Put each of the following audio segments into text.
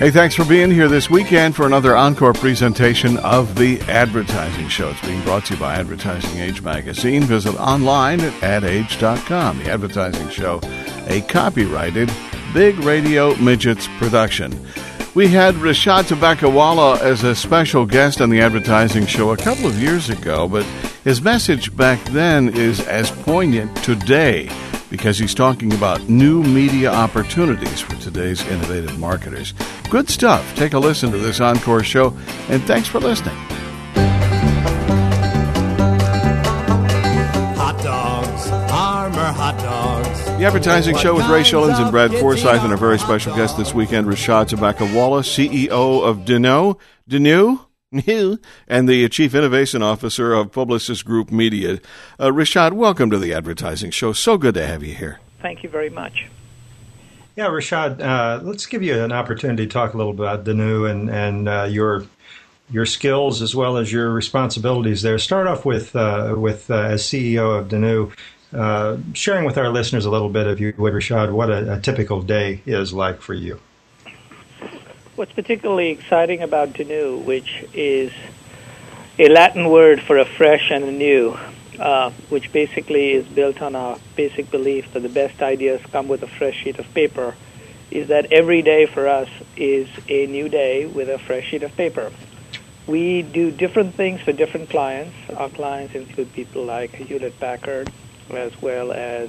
Hey, thanks for being here this weekend for another encore presentation of The Advertising Show. It's being brought to you by Advertising Age Magazine. Visit online at adage.com. The Advertising Show, a copyrighted Big Radio Midgets production. We had Rashad Tobaccowala as a special guest on The Advertising Show a couple of years ago, but his message back then is as poignant today because he's talking about new media opportunities for today's innovative marketers. Good stuff. Take a listen to this encore show, and thanks for listening. Hot dogs, Armour hot dogs. The advertising show with Ray Schillens and Brad Forsythe, and our very special guest this weekend, Rashad Tobaccowala, CEO of Denuo. Denuo? And the Chief Innovation Officer of Publicis Group Media. Uh, Rashad, welcome to the advertising show. So good to have you here. Thank you very much. Yeah, Rashad, uh, let's give you an opportunity to talk a little bit about Denuo and, and uh, your your skills as well as your responsibilities there. Start off with uh, with uh, as CEO of Denuo, uh, sharing with our listeners a little bit, if you would, Rashad, what a, a typical day is like for you. What's particularly exciting about Denuo, which is a Latin word for a fresh and a new, uh, which basically is built on our basic belief that the best ideas come with a fresh sheet of paper, is that every day for us is a new day with a fresh sheet of paper. We do different things for different clients. Our clients include people like Hewlett Packard, as well as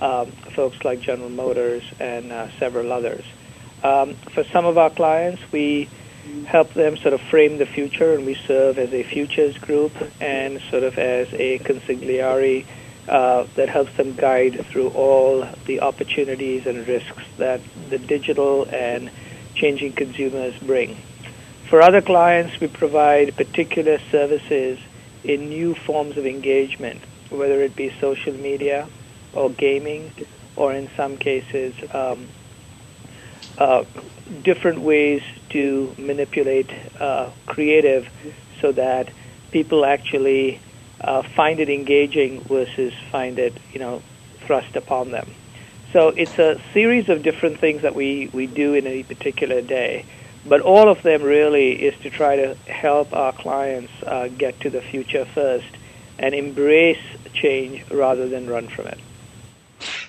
um, folks like General Motors and uh, several others. Um, for some of our clients, we help them sort of frame the future, and we serve as a futures group and sort of as a consigliere uh, that helps them guide through all the opportunities and risks that the digital and changing consumers bring. For other clients, we provide particular services in new forms of engagement, whether it be social media or gaming, or in some cases, um, uh, different ways to manipulate uh, creative so that people actually uh, find it engaging versus find it, you know, thrust upon them. So it's a series of different things that we, we do in a particular day. But all of them really is to try to help our clients uh, get to the future first and embrace change rather than run from it.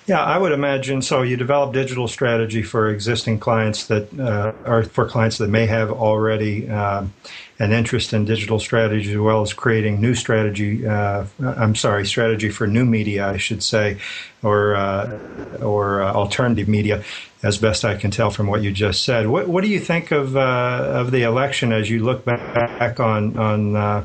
Yeah, I would imagine so. You develop digital strategy for existing clients that uh, are for clients that may have already uh, an interest in digital strategy, as well as creating new strategy. Uh, I'm sorry, strategy for new media, I should say, or uh, or uh, alternative media, as best I can tell from what you just said. What, what do you think of uh, of the election as you look back on on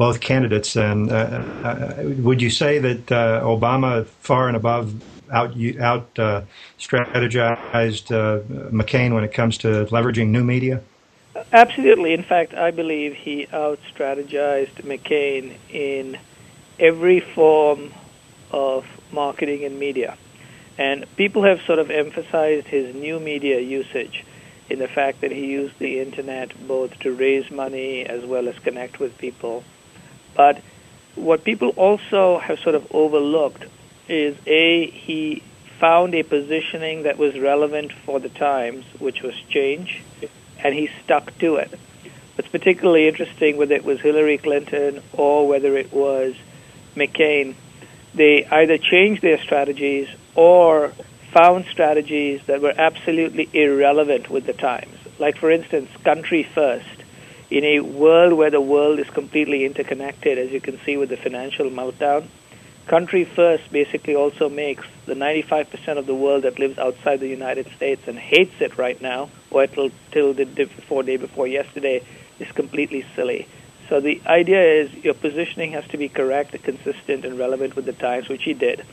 both candidates. And uh, uh, would you say that uh, Obama, far and above, out out uh, strategized uh, McCain when it comes to leveraging new media? Absolutely. In fact, I believe he out strategized McCain in every form of marketing and media. And people have sort of emphasized his new media usage in the fact that he used the internet both to raise money as well as connect with people. But what people also have sort of overlooked is A, he found a positioning that was relevant for the times, which was change, and he stuck to it. What's particularly interesting, whether it was Hillary Clinton or whether it was McCain, they either changed their strategies or found strategies that were absolutely irrelevant with the times. Like, for instance, country first. In a world where the world is completely interconnected, as you can see with the financial meltdown, country first basically also makes the 95% of the world that lives outside the United States and hates it right now, or till, till the day before, day before yesterday, is completely silly. So the idea is your positioning has to be correct, consistent, and relevant with the times, which he did.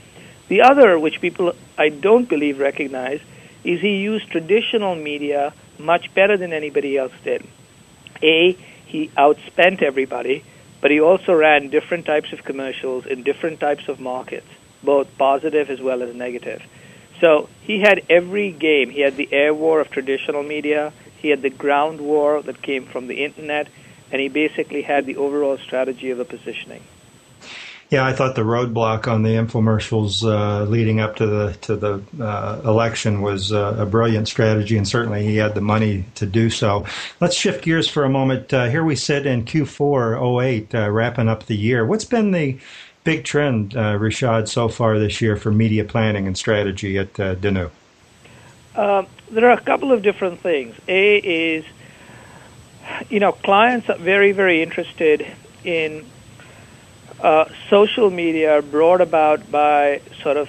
The other, which people I don't believe recognize, is he used traditional media much better than anybody else did. A, he outspent everybody but he also ran different types of commercials in different types of markets, both positive as well as negative. So he had every game. He had the air war of traditional media, he had the ground war that came from the internet, and he basically had the overall strategy of the positioning. Yeah, I thought the roadblock on the infomercials uh, leading up to the to the uh, election was uh, a brilliant strategy, and certainly he had the money to do so. Let's shift gears for a moment. Uh, here we sit in Q4 08, uh, wrapping up the year. What's been the big trend, uh, Rishad, so far this year for media planning and strategy at uh, Denuo? there are a couple of different things. A is, you know, clients are very very interested in uh, social media brought about by sort of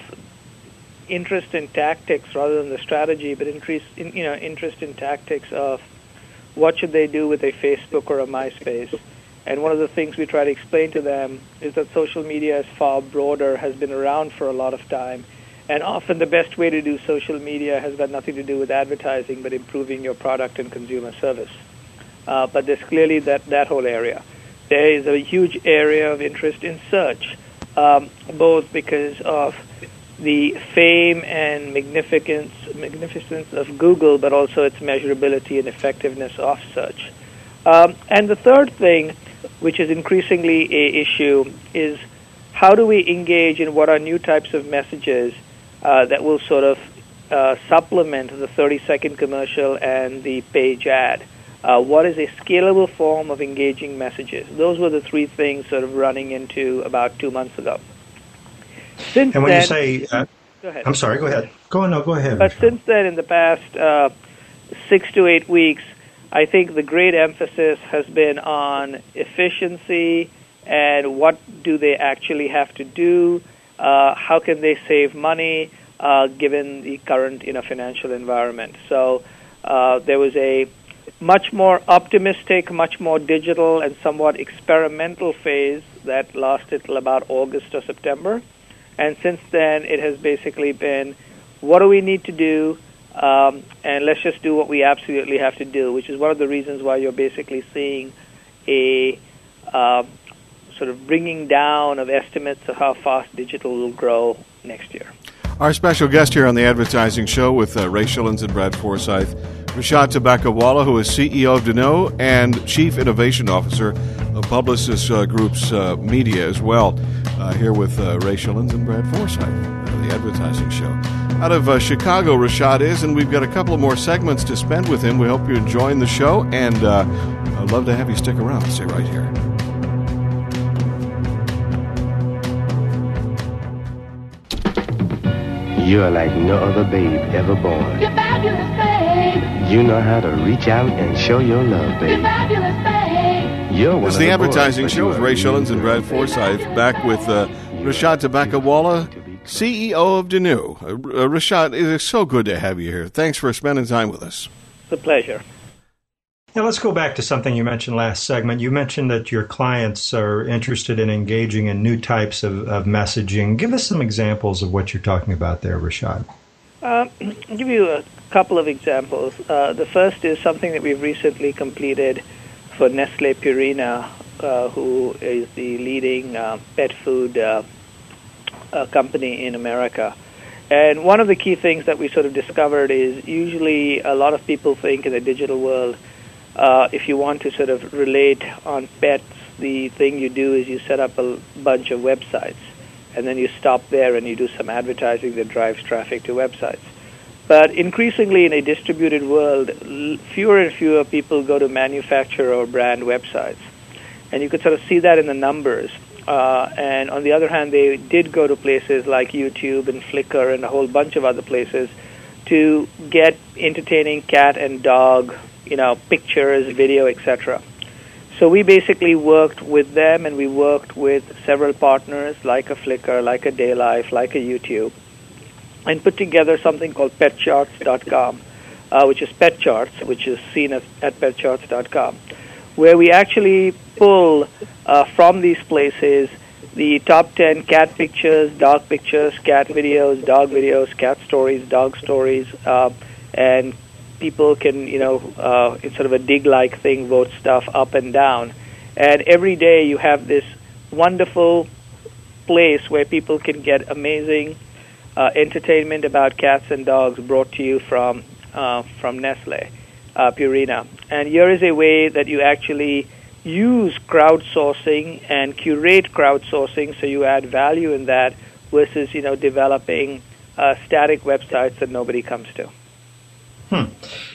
interest in tactics rather than the strategy, but increase in, you know interest in tactics of what should they do with a Facebook or a MySpace. And one of the things we try to explain to them is that social media is far broader, has been around for a lot of time, and often the best way to do social media has got nothing to do with advertising, but improving your product and consumer service. Uh, but there's clearly that that whole area there is a huge area of interest in search, um, both because of the fame and magnificence, magnificence of Google, but also its measurability and effectiveness of search. Um, and the third thing, which is increasingly a issue, is how do we engage in what are new types of messages uh, that will sort of uh, supplement the 30 second commercial and the page ad uh, what is a scalable form of engaging messages. Those were the three things sort of running into about two months ago. Since and when then, you say, uh, go ahead. I'm sorry, go ahead. Go on, no, go ahead. But since then, in the past uh, six to eight weeks, I think the great emphasis has been on efficiency and what do they actually have to do, uh, how can they save money uh, given the current you know financial environment. So uh, there was a much more optimistic, much more digital, and somewhat experimental phase that lasted till about August or September. And since then, it has basically been what do we need to do, um, and let's just do what we absolutely have to do, which is one of the reasons why you're basically seeing a uh, sort of bringing down of estimates of how fast digital will grow next year. Our special guest here on the Advertising Show with uh, Ray Schilens and Brad Forsythe, Rishad Tobaccowala, who is CEO of Denuo and Chief Innovation Officer of Publicis uh, Group's uh, media as well. Uh, here with uh, Ray Schilens and Brad Forsythe, uh, the Advertising Show. Out of uh, Chicago, Rishad is, and we've got a couple more segments to spend with him. We hope you're enjoying the show, and I'd love to have you stick around. Stay right here. You are like no other babe ever born. You're fabulous, babe. You know how to reach out and show your love, babe. You're fabulous, babe. You're it's the, the advertising boys, show with Ray Schilens and Brad Forsythe, back with uh, Rishad Tobaccowala, CEO of Denuo. Uh, uh, Rashad, it is so good to have you here. Thanks for spending time with us. It's a pleasure. Now, let's go back to something you mentioned last segment. You mentioned that your clients are interested in engaging in new types of, of messaging. Give us some examples of what you're talking about there, Rashad. Uh, I'll give you a couple of examples. Uh, the first is something that we've recently completed for Nestle Purina, uh, who is the leading uh, pet food uh, uh, company in America. And one of the key things that we sort of discovered is usually a lot of people think in the digital world uh, if you want to sort of relate on pets, the thing you do is you set up a bunch of websites, and then you stop there and you do some advertising that drives traffic to websites. But increasingly, in a distributed world, fewer and fewer people go to manufacturer or brand websites, and you could sort of see that in the numbers. Uh, and on the other hand, they did go to places like YouTube and Flickr and a whole bunch of other places to get entertaining cat and dog you know, pictures, video, etc. So we basically worked with them, and we worked with several partners like a Flickr, like a Daylife, like a YouTube, and put together something called PetCharts.com, uh, which is Pet Charts, which is seen as, at PetCharts.com, where we actually pull uh, from these places the top 10 cat pictures, dog pictures, cat videos, dog videos, cat stories, dog stories, uh, and people can, you know, uh, it's sort of a Digg-like thing, vote stuff up and down. And every day you have this wonderful place where people can get amazing uh, entertainment about cats and dogs brought to you from uh, from Nestle, uh, Purina. And here is a way that you actually use crowdsourcing and curate crowdsourcing, so you add value in that versus you know developing uh, static websites that nobody comes to. Hmm.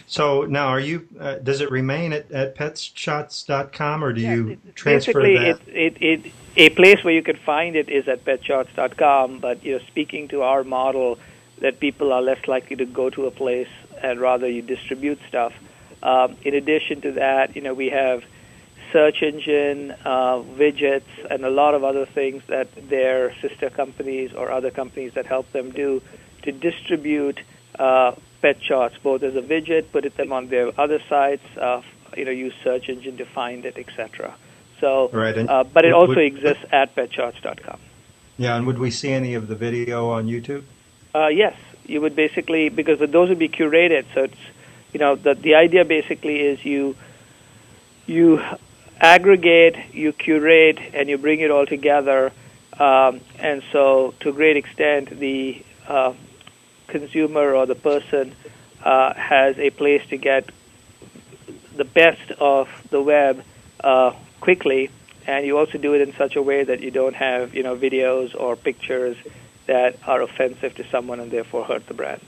So now, are you? Uh, does it remain at, at petcharts.com, or do Yes, you transfer basically that? It, it, it, a place where you can find it is at petcharts.com, but you know, speaking to our model, that people are less likely to go to a place and rather you distribute stuff. Um, in addition to that, you know, we have search engine uh, widgets and a lot of other things that their sister companies or other companies that help them do to distribute uh, pet charts, both as a widget, put it them on their other sites, uh, you know, use search engine to find it, etc. So, Right, uh, but it also would- exists at petcharts.com. yeah, and would we see any of the video on YouTube? Uh, yes, you would basically because those would be curated. So it's you know the the idea basically is you you aggregate, you curate, and you bring it all together. Um, and so, to a great extent, the uh, consumer or the person uh, has a place to get the best of the web uh, quickly, and you also do it in such a way that you don't have you know videos or pictures that are offensive to someone and therefore hurt the brand.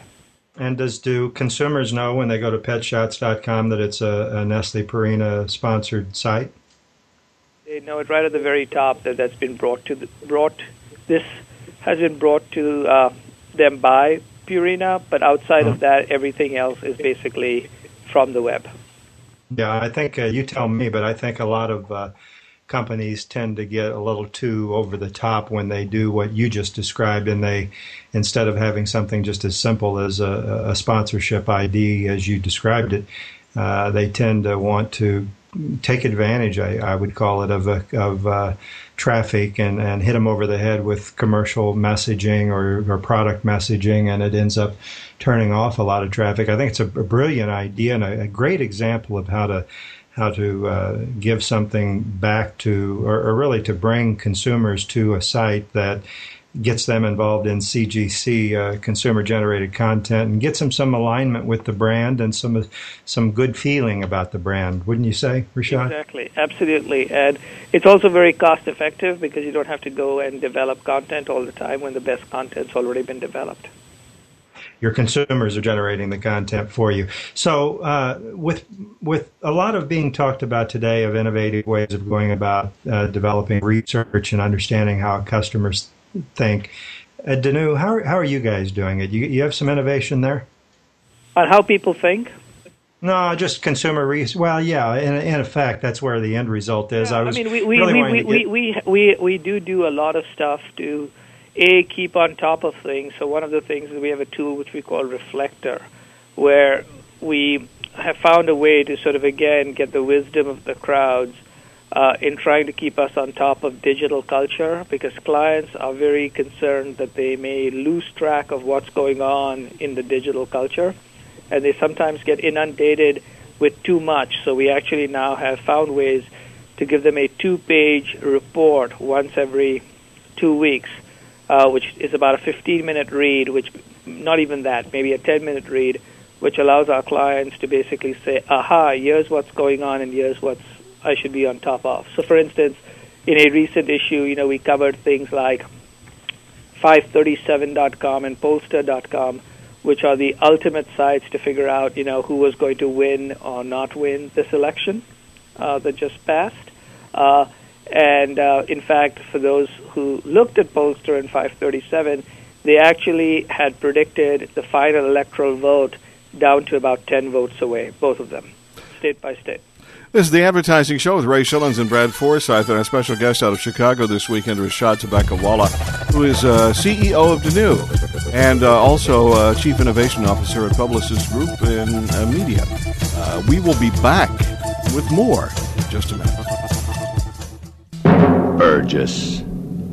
And does do consumers know when they go to petcharts.com that it's a, a Nestle Purina sponsored site? They know it right at the very top that that's been brought to the, brought. This has been brought to uh, them by Purina, but outside of that, everything else is basically from the web. Yeah, I think uh, you tell me, but I think a lot of uh, companies tend to get a little too over the top when they do what you just described, and they instead of having something just as simple as a, a sponsorship ID as you described it, uh, they tend to want to take advantage. I, I would call it of a, of uh, traffic and, and hit them over the head with commercial messaging or, or product messaging, and it ends up turning off a lot of traffic. I think it's a, a brilliant idea and a, a great example of how to how to uh, give something back to, or, or really to bring consumers to a site that gets them involved in CGC, uh, consumer generated content, and gets them some alignment with the brand and some some good feeling about the brand. Wouldn't you say, Rashad? Exactly, absolutely, and it's also very cost effective because you don't have to go and develop content all the time when the best content's already been developed. your consumers are generating the content for you. So, uh, with with a lot of being talked about today of innovative ways of going about uh, developing research and understanding how customers think, uh, Denuo, how how are you guys doing it? You you have some innovation there? On how people think. No, just consumer research. Well, yeah, in, in effect, that's where the end result is. I was mean, we we, really we, we, we, get- we, we, we do do a lot of stuff to a keep on top of things. So one of the things is we have a tool which we call Reflector, where we have found a way to sort of again get the wisdom of the crowds uh, in trying to keep us on top of digital culture because clients are very concerned that they may lose track of what's going on in the digital culture and they sometimes get inundated with too much. So we actually now have found ways to give them a two-page report once every two weeks, uh, which is about a 15-minute read, which not even that, maybe a 10-minute read, which allows our clients to basically say, "Aha, here's what's going on, and here's what's I should be on top of." So, for instance, in a recent issue, you know, we covered things like 537.com and pollster.com, which are the ultimate sites to figure out, you know, who was going to win or not win this election uh, that just passed. Uh, and uh, in fact, for those who looked at pollster and 537, they actually had predicted the final electoral vote down to about 10 votes away, both of them, state by state. This is the Advertising Show with Ray Schillens and Brad Forsythe, and our special guest out of Chicago this weekend, Rashad Tobaccowala, who is uh, CEO of Denuo and uh, also uh, Chief Innovation Officer at Publicis Group in uh, Media. Uh, we will be back with more in just a minute. Burgess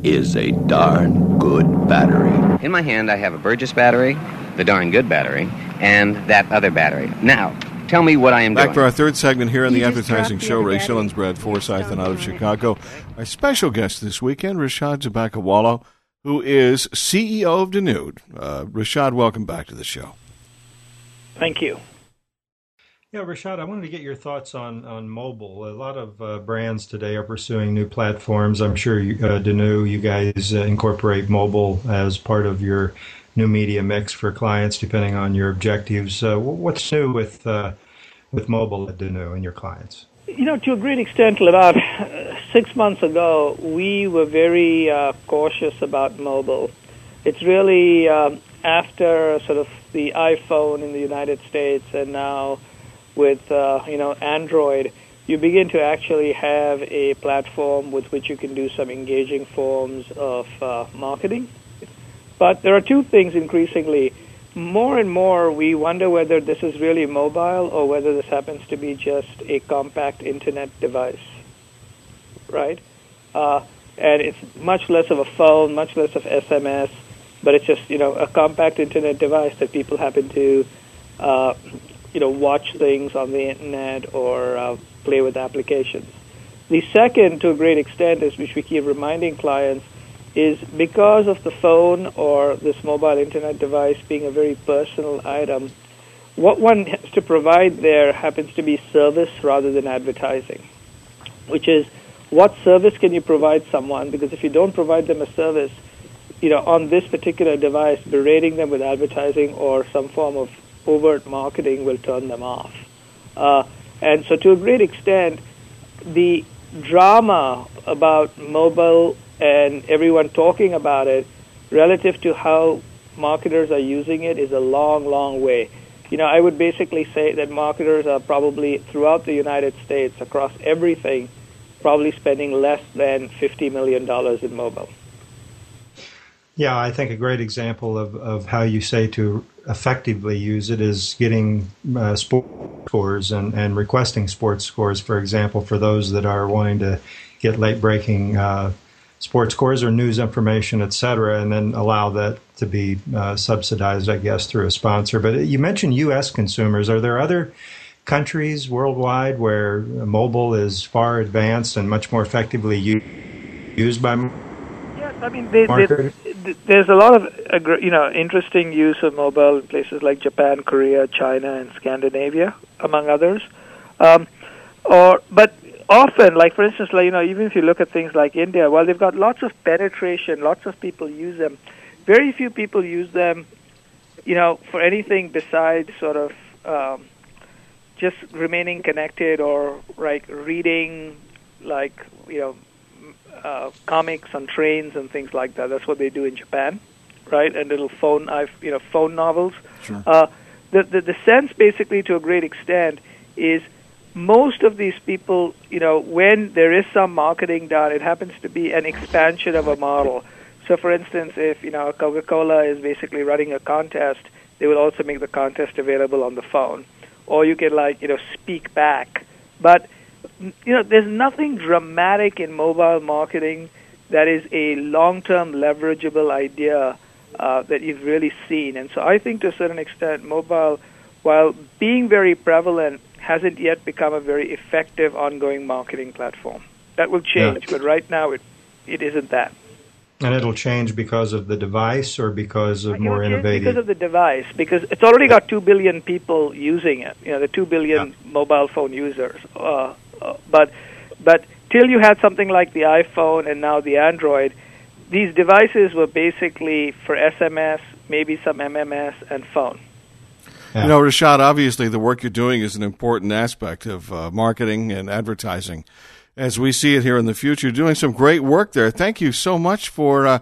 is a darn good battery. In my hand, I have a Burgess battery, the darn good battery, and that other battery. Now, Tell me what I am Back doing. Back for our third segment here on You the advertising show. Ray daddy. Schillens, Brad Forsythe, and out of Chicago. Our special guest this weekend, Rashad Tobaccowala, who is CEO of Denuo. Uh, Rashad, welcome back to the show. Thank you. Yeah, Rashad, I wanted to get your thoughts on, on mobile. A lot of uh, brands today are pursuing new platforms. I'm sure you, uh, Denuo, you guys uh, incorporate mobile as part of your new media mix for clients, depending on your objectives. Uh, what's new with uh, with mobile at Denuo and your clients? You know, to a great extent, about uh, six months ago, we were very uh, cautious about mobile. It's really um, after sort of the iPhone in the United States and now with uh, you know Android, you begin to actually have a platform with which you can do some engaging forms of uh, marketing. But there are two things increasingly. More and more, we wonder whether this is really mobile or whether this happens to be just a compact internet device, right? Uh, and it's much less of a phone, much less of SMS, but it's just you know a compact internet device that people happen to uh, you know watch things on the internet or uh, play with applications. The second, to a great extent, is which we keep reminding clients, is because of the phone or this mobile internet device being a very personal item, what one has to provide there happens to be service rather than advertising, which is what service can you provide someone? Because if you don't provide them a service, you know, on this particular device, berating them with advertising or some form of overt marketing will turn them off. Uh, and so, to a great extent, the drama about mobile and everyone talking about it relative to how marketers are using it is a long, long way. You know, I would basically say that marketers are probably throughout the United States, across everything, probably spending less than $50 million in mobile. Yeah, I think a great example of, of how you say to effectively use it is getting uh, sport scores and, and requesting sports scores, for example, for those that are wanting to get late breaking uh, sports scores or news information, et cetera, and then allow that to be uh, subsidized, I guess, through a sponsor. But you mentioned U.S. consumers. Are there other countries worldwide where mobile is far advanced and much more effectively used by Yes, I mean, they, they, there's a lot of you know interesting use of mobile in places like Japan, Korea, China, and Scandinavia, among others. Um, or but often, like for instance, like you know, even if you look at things like India, while they've got lots of penetration, lots of people use them. Very few people use them, you know, for anything besides sort of um, just remaining connected or like reading, like you know, uh, comics on trains and things like that. That's what they do in Japan, right? And little phone, I've you know, phone novels. Sure. Uh, the, the the sense, basically, to a great extent, is most of these people, you know, when there is some marketing done, it happens to be an expansion of a model. So, for instance, if you know Coca-Cola is basically running a contest, they will also make the contest available on the phone, or you can like you know speak back. But you know, there's nothing dramatic in mobile marketing that is a long-term leverageable idea uh, that you've really seen. And so I think to a certain extent, mobile, while being very prevalent, hasn't yet become a very effective ongoing marketing platform. That will change, but right now it, it isn't that. And it'll change because of the device or because of more innovative. because of the device, because it's already got two billion people using it. You know, the two billion mobile phone users. Uh, uh, but but till you had something like the iPhone and now the Android, these devices were basically for SMS, maybe some MMS, and phone. You know, Rashad, obviously the work you're doing is an important aspect of uh, marketing and advertising as we see it here in the future. You're doing some great work there. Thank you so much for uh,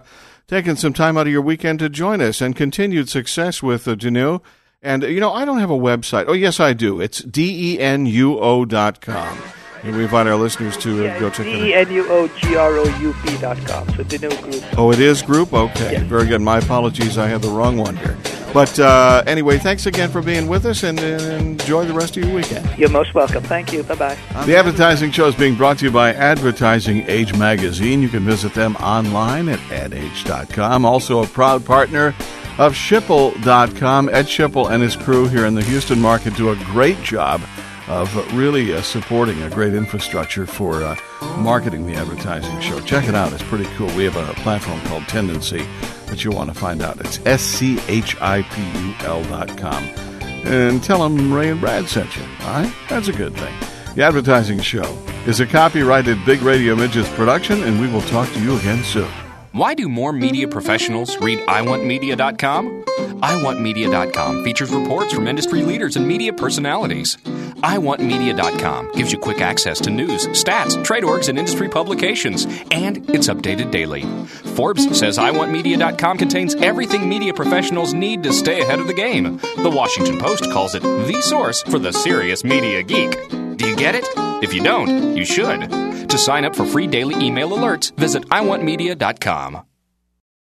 taking some time out of your weekend to join us and continued success with uh, Denuo. And, uh, you know, I don't have a website. Oh, yes, I do. It's D-E-N-U-O dot com. And we invite our listeners to uh, go check it out. D-E-N-U-O-G-R-O-U-P dot com. So Denuo Group. Oh, it is group? Okay. Yes. Very good. My apologies. I had the wrong one here. But uh, anyway, thanks again for being with us and, and enjoy the rest of your weekend. You're most welcome. Thank you. Bye bye. The advertising show is being brought to you by Advertising Age Magazine. You can visit them online at adage.com. Also a proud partner of Schipul.com. Ed Schipul and his crew here in the Houston market do a great job of really uh, supporting a great infrastructure for uh, marketing the advertising show. Check it out. It's pretty cool. We have a platform called Tendenci that you'll want to find out. It's S-C-H-I-P-U-L dot com. And tell them Ray and Brad sent you. All right? That's a good thing. The Advertising Show is a copyrighted Big Radio Midgets production, and we will talk to you again soon. Why do more media professionals read iwantmedia.com? iwantmedia.com features reports from industry leaders and media personalities. iwantmedia.com gives you quick access to news, stats, trade orgs, and industry publications, and it's updated daily. Forbes says iwantmedia.com contains everything media professionals need to stay ahead of the game. The Washington Post calls it the source for the serious media geek. Do you get it? If you don't, you should. To sign up for free daily email alerts, visit iwantmedia.com.